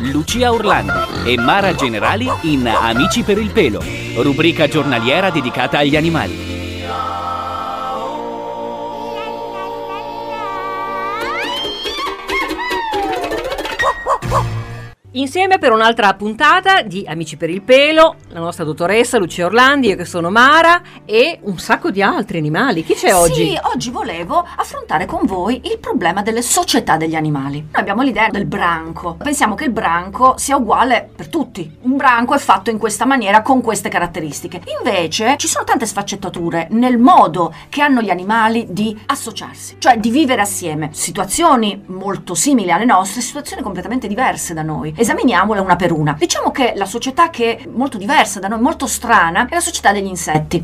Lucia Orlandi e Mara Generali in Amici per il pelo, rubrica giornaliera dedicata agli animali. Insieme per un'altra puntata di Amici per il pelo, la nostra dottoressa Lucia Orlandi, io che sono Mara e un sacco di altri animali. Chi c'è oggi? Sì, oggi volevo affrontare con voi il problema delle società degli animali. Noi abbiamo l'idea del branco. Pensiamo che il branco sia uguale per tutti. Un branco è fatto in questa maniera con queste caratteristiche. Invece ci sono tante sfaccettature nel modo che hanno gli animali di associarsi, cioè di vivere assieme. Situazioni molto simili alle nostre, situazioni completamente diverse da noi esaminiamole una per una. Diciamo che la società che è molto diversa da noi, molto strana, è la società degli insetti.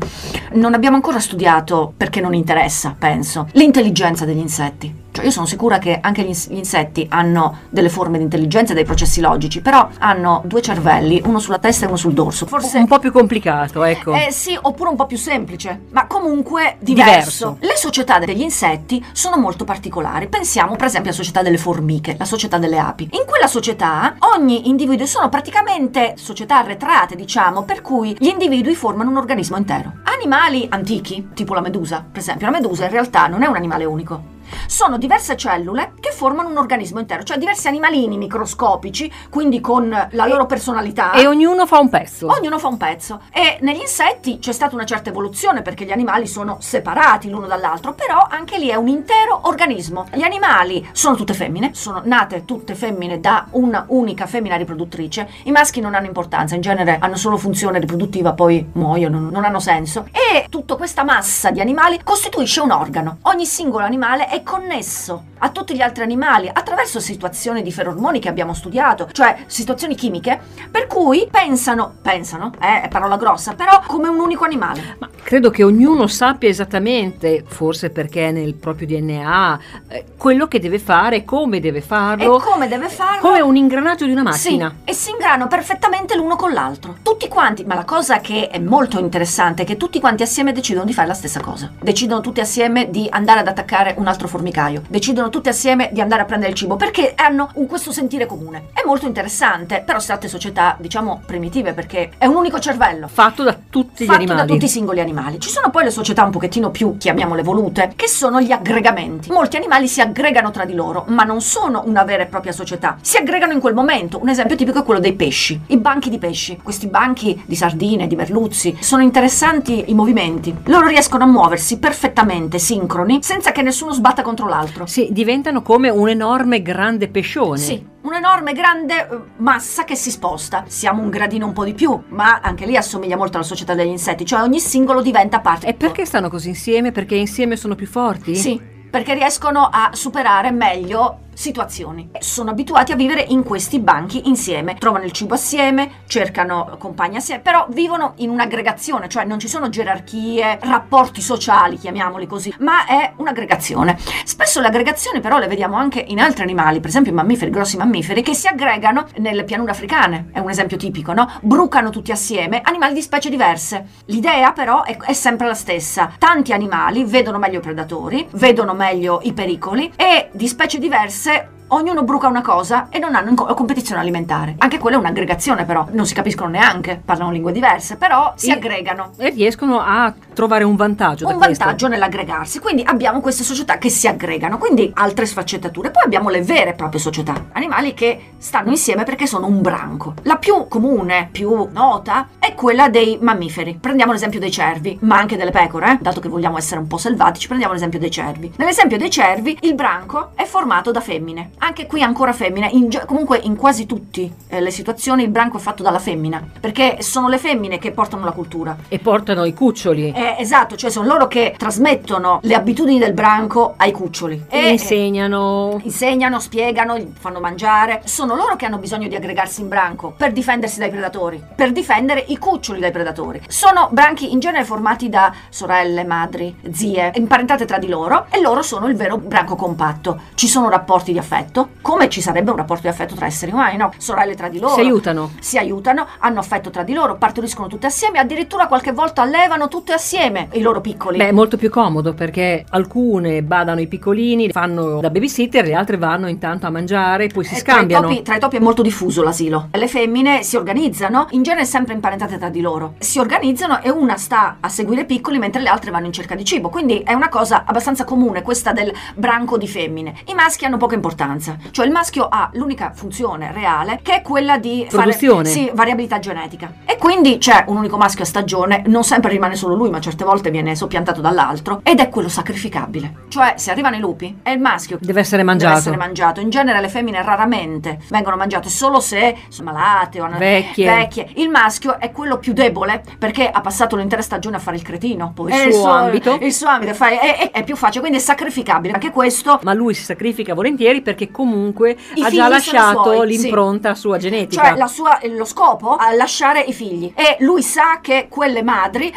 Non abbiamo ancora studiato, perché non interessa, penso, l'intelligenza degli insetti. Cioè io sono sicura che anche gli, gli insetti hanno delle forme di intelligenza, dei processi logici, però hanno due cervelli, uno sulla testa e uno sul dorso. Forse un po' più complicato, ecco. Eh sì, oppure un po' più semplice, ma comunque diverso. diverso. Le società degli insetti sono molto particolari. Pensiamo per esempio alla società delle formiche, la società delle api. In quella società ogni individuo sono praticamente società arretrate, diciamo, per cui gli individui formano un organismo intero. Animali antichi, tipo la medusa, per esempio, la medusa in realtà non è un animale unico sono diverse cellule che formano un organismo intero, cioè diversi animalini microscopici, quindi con la loro personalità. E ognuno fa un pezzo. Ognuno fa un pezzo. E negli insetti c'è stata una certa evoluzione perché gli animali sono separati l'uno dall'altro, però anche lì è un intero organismo. Gli animali sono tutte femmine, sono nate tutte femmine da una unica femmina riproduttrice. I maschi non hanno importanza, in genere hanno solo funzione riproduttiva, poi muoiono, non hanno senso. E tutta questa massa di animali costituisce un organo. Ogni singolo animale è connesso a tutti gli altri animali attraverso situazioni di ferormoni che abbiamo studiato, cioè situazioni chimiche, per cui pensano, pensano, eh, è parola grossa, però come un unico animale. Ma credo che ognuno sappia esattamente, forse perché è nel proprio DNA, eh, quello che deve fare, come deve farlo. E come deve farlo? Come un ingranaggio di una macchina. Sì, e si ingranano perfettamente l'uno con l'altro. Tutti quanti, ma la cosa che è molto interessante è che tutti quanti assieme decidono di fare la stessa cosa. Decidono tutti assieme di andare ad attaccare un altro formicaio. Decidono tutti assieme di andare a prendere il cibo perché hanno un, questo sentire comune. È molto interessante, però state società, diciamo, primitive perché è un unico cervello. Fatto da tutti fatto gli animali. da tutti i singoli animali. Ci sono poi le società un pochettino più, chiamiamole volute, che sono gli aggregamenti. Molti animali si aggregano tra di loro, ma non sono una vera e propria società. Si aggregano in quel momento. Un esempio tipico è quello dei pesci. I banchi di pesci. Questi banchi di sardine, di merluzzi. Sono interessanti i movimenti. Loro riescono a muoversi perfettamente sincroni senza che nessuno sbatta contro l'altro. Sì, diventano come un enorme grande pescione. Sì, un'enorme grande uh, massa che si sposta. Siamo un gradino un po' di più, ma anche lì assomiglia molto alla società degli insetti, cioè ogni singolo diventa parte. E perché stanno così insieme? Perché insieme sono più forti? Sì, perché riescono a superare meglio situazioni. Sono abituati a vivere in questi banchi insieme, trovano il cibo assieme, cercano compagni assieme, però vivono in un'aggregazione, cioè non ci sono gerarchie, rapporti sociali, chiamiamoli così, ma è un'aggregazione. Spesso le aggregazioni però le vediamo anche in altri animali, per esempio i mammiferi, grossi mammiferi, che si aggregano nelle pianure africane, è un esempio tipico, no? Brucano tutti assieme, animali di specie diverse. L'idea però è, è sempre la stessa. Tanti animali vedono meglio i predatori, vedono meglio i pericoli e di specie diverse dice ognuno bruca una cosa e non hanno competizione alimentare. Anche quella è un'aggregazione però, non si capiscono neanche, parlano lingue diverse, però si E- aggregano. E riescono a trovare un vantaggio Un questo. vantaggio nell'aggregarsi, quindi abbiamo queste società che si aggregano, quindi altre sfaccettature. Poi abbiamo le vere e proprie società, animali che stanno insieme perché sono un branco. La più comune, più nota, è quella dei mammiferi. Prendiamo l'esempio dei cervi, ma anche delle pecore, eh? dato che vogliamo essere un po' selvatici, prendiamo l'esempio dei cervi. Nell'esempio dei cervi, il branco è formato da femmine. Anche qui ancora femmine, in comunque in quasi tutte le situazioni il branco è fatto dalla femmina, perché sono le femmine che portano la cultura. E portano i cuccioli. Eh, esatto, cioè sono loro che trasmettono le abitudini del branco ai cuccioli. E insegnano. Insegnano, spiegano, gli fanno mangiare. Sono loro che hanno bisogno di aggregarsi in branco per difendersi dai predatori, per difendere i cuccioli dai predatori. Sono branchi in genere formati da sorelle, madri, zie, imparentate tra di loro e loro sono il vero branco compatto. Ci sono rapporti di affetto, come ci sarebbe un rapporto di affetto tra esseri umani, no? Sorelle tra di loro Si aiutano. si aiutano, hanno affetto tra di loro, partoriscono tutte assieme, addirittura qualche volta allevano tutte assieme i loro piccoli. Beh, è molto più comodo perché alcune badano i piccolini, fanno da babysitter, le altre vanno intanto a mangiare, poi si Eh, tra i scambiano. topi- Tra i, topi, è molto diffuso l'asilo. Le femmine si organizzano, in genere sempre imparentate tra di loro. Si organizzano e una sta a seguire i piccoli mentre le altre vanno in cerca di cibo. Quindi è una cosa abbastanza comune questa del branco di femmine. I maschi hanno poca importanza. Cioè il maschio ha l'unica funzione reale che è quella di Produzione. fare sì, variabilità genetica. E quindi c'è un unico maschio a stagione, non sempre rimane solo lui, ma certe volte viene soppiantato dall'altro, ed è quello sacrificabile. Cioè se arrivano i lupi, è il maschio Deve essere deve mangiato. essere mangiato. In genere le femmine raramente vengono mangiate solo se sono malate o hanno- Vecchie. vecchie. Il maschio è quello più debole perché ha passato l'intera stagione a fare il cretino. Il È suo ambito. Il suo ambito fa- è, è- è più facile, quindi è sacrificabile. Anche questo Ma lui si sacrifica volentieri perché comunque I ha già lasciato suoi, sì. l'impronta sua genetica. Cioè la sua- lo scopo è lasciare i figli e lui sa che quelle madri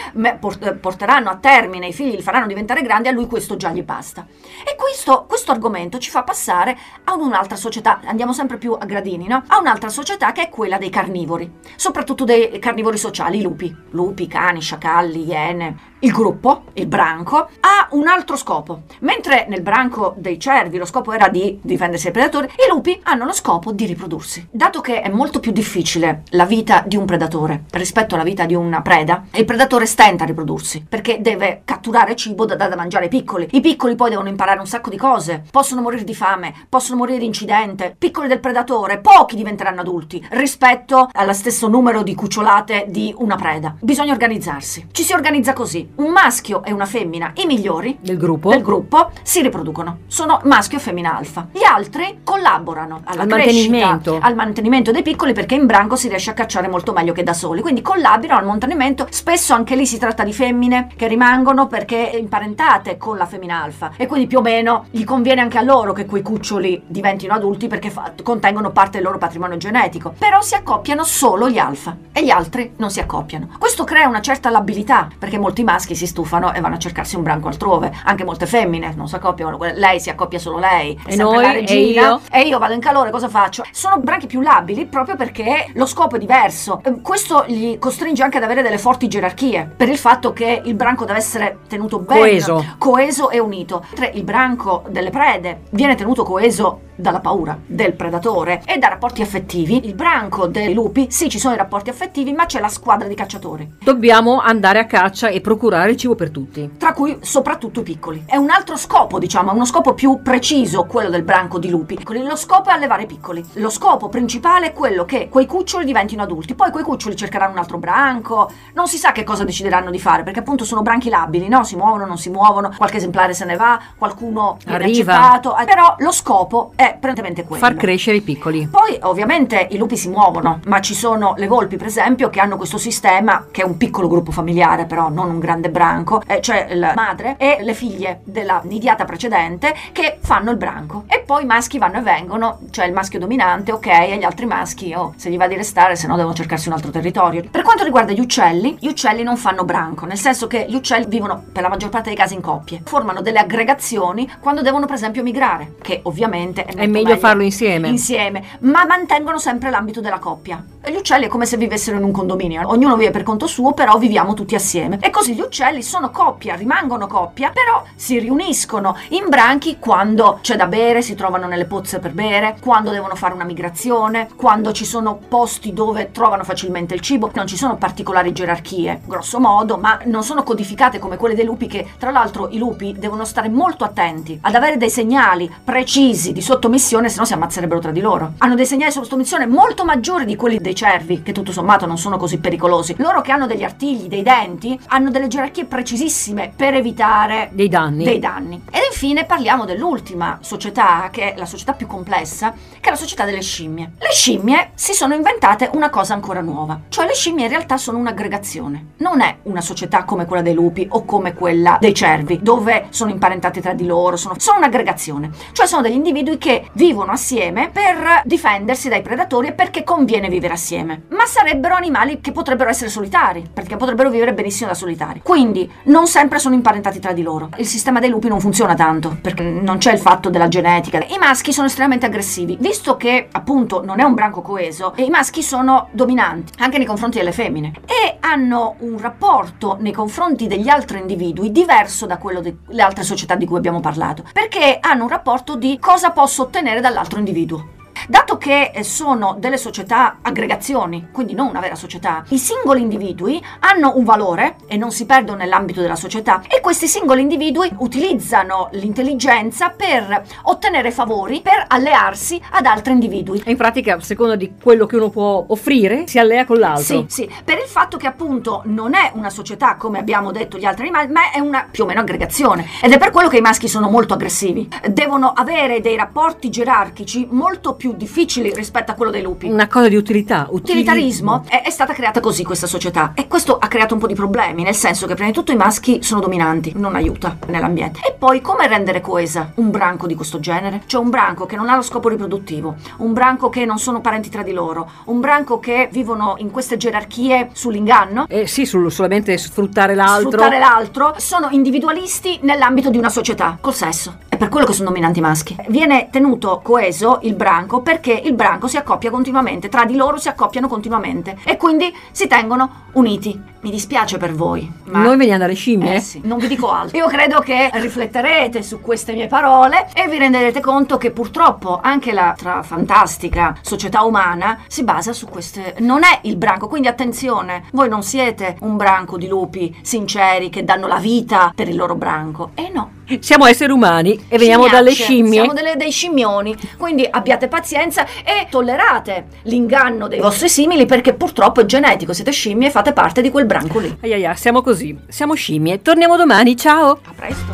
porteranno a termine i figli, li faranno diventare grandi, a lui questo già gli basta. E questo, questo argomento ci fa passare a un'altra società, andiamo sempre più a gradini, no? A un'altra società che è quella dei carnivori, soprattutto dei carnivori sociali, i lupi, lupi, cani, sciacalli, iene. Il gruppo, il branco, ha un altro scopo. Mentre nel branco dei cervi lo scopo era di difendersi dai predatori, i lupi hanno lo scopo di riprodursi. Dato che è molto più difficile la vita di un predatore rispetto alla vita di una preda, il predatore stenta a riprodursi perché deve catturare cibo da dare da mangiare ai piccoli. I piccoli poi devono imparare un sacco di cose, possono morire di fame, possono morire di incidente. Piccoli del predatore, pochi diventeranno adulti rispetto allo stesso numero di cucciolate di una preda. Bisogna organizzarsi. Ci si organizza così. Un maschio e una femmina, i migliori, del gruppo. del gruppo si riproducono. Sono maschio e femmina alfa. Gli altri collaborano alla Al crescita, mantenimento. al mantenimento dei piccoli perché in branco si riesce a cacciare molto meglio che da soli. Quindi collaborano al mantenimento. Spesso anche lì si tratta di femmine che rimangono perché imparentate con la femmina alfa e quindi più o meno gli conviene anche a loro che quei cuccioli diventino adulti perché fa- contengono parte del loro patrimonio genetico. Però si accoppiano solo gli alfa e gli altri non si accoppiano. Questo crea una certa labilità perché molti maschi si stufano e vanno a cercarsi un branco altrove. Anche molte femmine non si accoppiano, lei si accoppia solo lei. È E noi? la E regina. io? E io vado in calore, cosa faccio? Sono branchi più labili proprio perché lo scopo è diverso. Eh, Questo gli costringe anche ad avere delle forti gerarchie per il fatto che il branco deve essere tenuto bene, Coeso. coeso e unito. Mentre il branco delle prede viene tenuto coeso dalla paura del predatore e da rapporti affettivi. Il branco dei lupi, sì, ci sono i rapporti affettivi, ma c'è la squadra di cacciatori. Dobbiamo andare a caccia e procurare il cibo per tutti. tra cui soprattutto i piccoli. È un altro scopo, diciamo, è uno scopo più preciso quello del branco di lupi. Lo scopo è allevare i piccoli. Lo scopo principale è quello che quei cuccioli diventino adulti. Poi quei cuccioli cercheranno un altro branco, non si sa che cosa decideranno di fare, perché appunto sono branchi labili, no? Si muovono, non si muovono, qualche esemplare se ne va, qualcuno viene Arriva. accettato, eh, però lo scopo è prevalentemente quello. Far crescere i piccoli. Poi ovviamente i lupi si muovono, ma ci sono le volpi per esempio che hanno questo sistema che è un piccolo gruppo familiare però non un grande branco, eh, cioè la madre e le figlie della nidiata precedente che fanno il branco e poi i maschi vanno e vengono, cioè il maschio dominante ok e gli altri maschi oh, se gli va di restare se no devono cercarsi un altro territorio. Per quanto riguarda gli uccelli, gli uccelli non fanno branco, nel senso che gli uccelli vivono per la maggior parte dei casi in coppie, formano delle aggregazioni quando devono per esempio migrare, che ovviamente è, È molto meglio farlo insieme. insieme, ma mantengono sempre l'ambito della coppia. Gli uccelli è come se vivessero in un condominio, ognuno vive per conto suo, però viviamo tutti assieme. E così gli uccelli sono coppia, rimangono coppia, però si riuniscono in branchi quando c'è da bere, si trovano nelle pozze per bere, quando devono fare una migrazione, quando ci sono posti dove trovano facilmente il cibo, non ci sono particolari gerarchie, grosso modo, ma non sono codificate come quelle dei lupi che tra l'altro i lupi devono stare molto attenti ad avere dei segnali precisi di sottomissione, se no si ammazzerebbero tra di loro. Hanno dei segnali di sottomissione molto maggiori di quelli dei cervi, che tutto sommato non sono così pericolosi. Loro che hanno degli artigli, dei denti, hanno delle gerarchie precisissime per evitare Dei danni. dei danni. Ed infine parliamo dell'ultima società, che è la società più complessa, che è la società delle scimmie. Le scimmie si sono inventate una cosa ancora nuova, cioè le scimmie in realtà sono un'aggregazione. Non è una società come quella dei lupi o come quella dei cervi, dove sono imparentati tra di loro, sono, sono un'aggregazione. Cioè sono degli individui che vivono assieme per difendersi dai predatori e perché conviene vivere assieme. Ma sarebbero animali che potrebbero essere solitari, perché potrebbero vivere benissimo da solitari. Quindi non sempre sono imparentati tra di loro. Il sistema dei lupi non funziona tanto, perché non c'è il fatto della genetica. I maschi sono estremamente aggressivi, visto che appunto non è un branco coeso, i maschi sono dominanti anche nei confronti delle femmine e hanno un rapporto nei confronti degli altri individui diverso da quello delle altre società di cui abbiamo parlato, perché hanno un rapporto di cosa posso ottenere dall'altro individuo. Dato che eh, sono delle società aggregazioni, quindi non una vera società, i singoli individui hanno un valore e non si perdono nell'ambito della società e questi singoli individui utilizzano l'intelligenza per ottenere favori, per allearsi ad altri individui. E in pratica, a seconda di quello che uno può offrire, si allea con l'altro. Sì, sì, per il fatto che appunto non è una società come abbiamo detto gli altri animali, ma è una più o meno aggregazione. Ed è per quello che i maschi sono molto aggressivi. Devono avere dei rapporti gerarchici molto più difficili rispetto a quello dei lupi. Una cosa di utilità. Utilitarismo è, è stata creata così questa società e questo ha creato un po' di problemi, nel senso che prima di tutto i maschi sono dominanti, non aiuta nell'ambiente. E poi come rendere coesa un branco di questo genere? Cioè un branco che non ha lo scopo riproduttivo, un branco che non sono parenti tra di loro, un branco che vivono in queste gerarchie sull'inganno, Eh sì, sul- solamente sfruttare l'altro. sfruttare l'altro, sono individualisti nell'ambito di una società, col sesso. È per quello che sono dominanti i maschi. Viene tenuto coeso il branco perché il branco si accoppia continuamente, tra di loro si accoppiano continuamente e quindi si tengono uniti. Mi dispiace per voi, ma Noi veniamo dalle scimmie? eh sì, non vi dico altro. Io credo che rifletterete su queste mie parole e vi renderete conto che purtroppo anche la tra fantastica società umana si basa su queste. Non è il branco, quindi attenzione, voi non siete un branco di lupi sinceri che danno la vita per il loro branco. E no. Siamo esseri umani e veniamo dalle scimmie. Siamo delle- dei scimmioni, quindi abbiate pazienza e tollerate l'inganno dei vostri simili perché purtroppo è genetico, siete scimmie e fate parte di quel branco lì. Ai ai ai, siamo così. Siamo scimmie. Torniamo domani, ciao. A presto.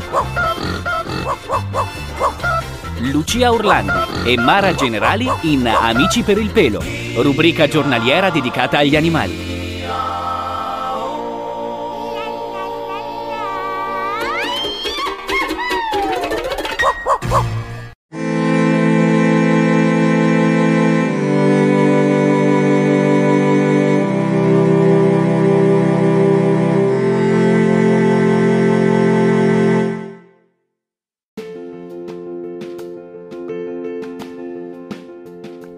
Lucia Orlandi e Mara Generali in Amici per il pelo, rubrica giornaliera dedicata agli animali.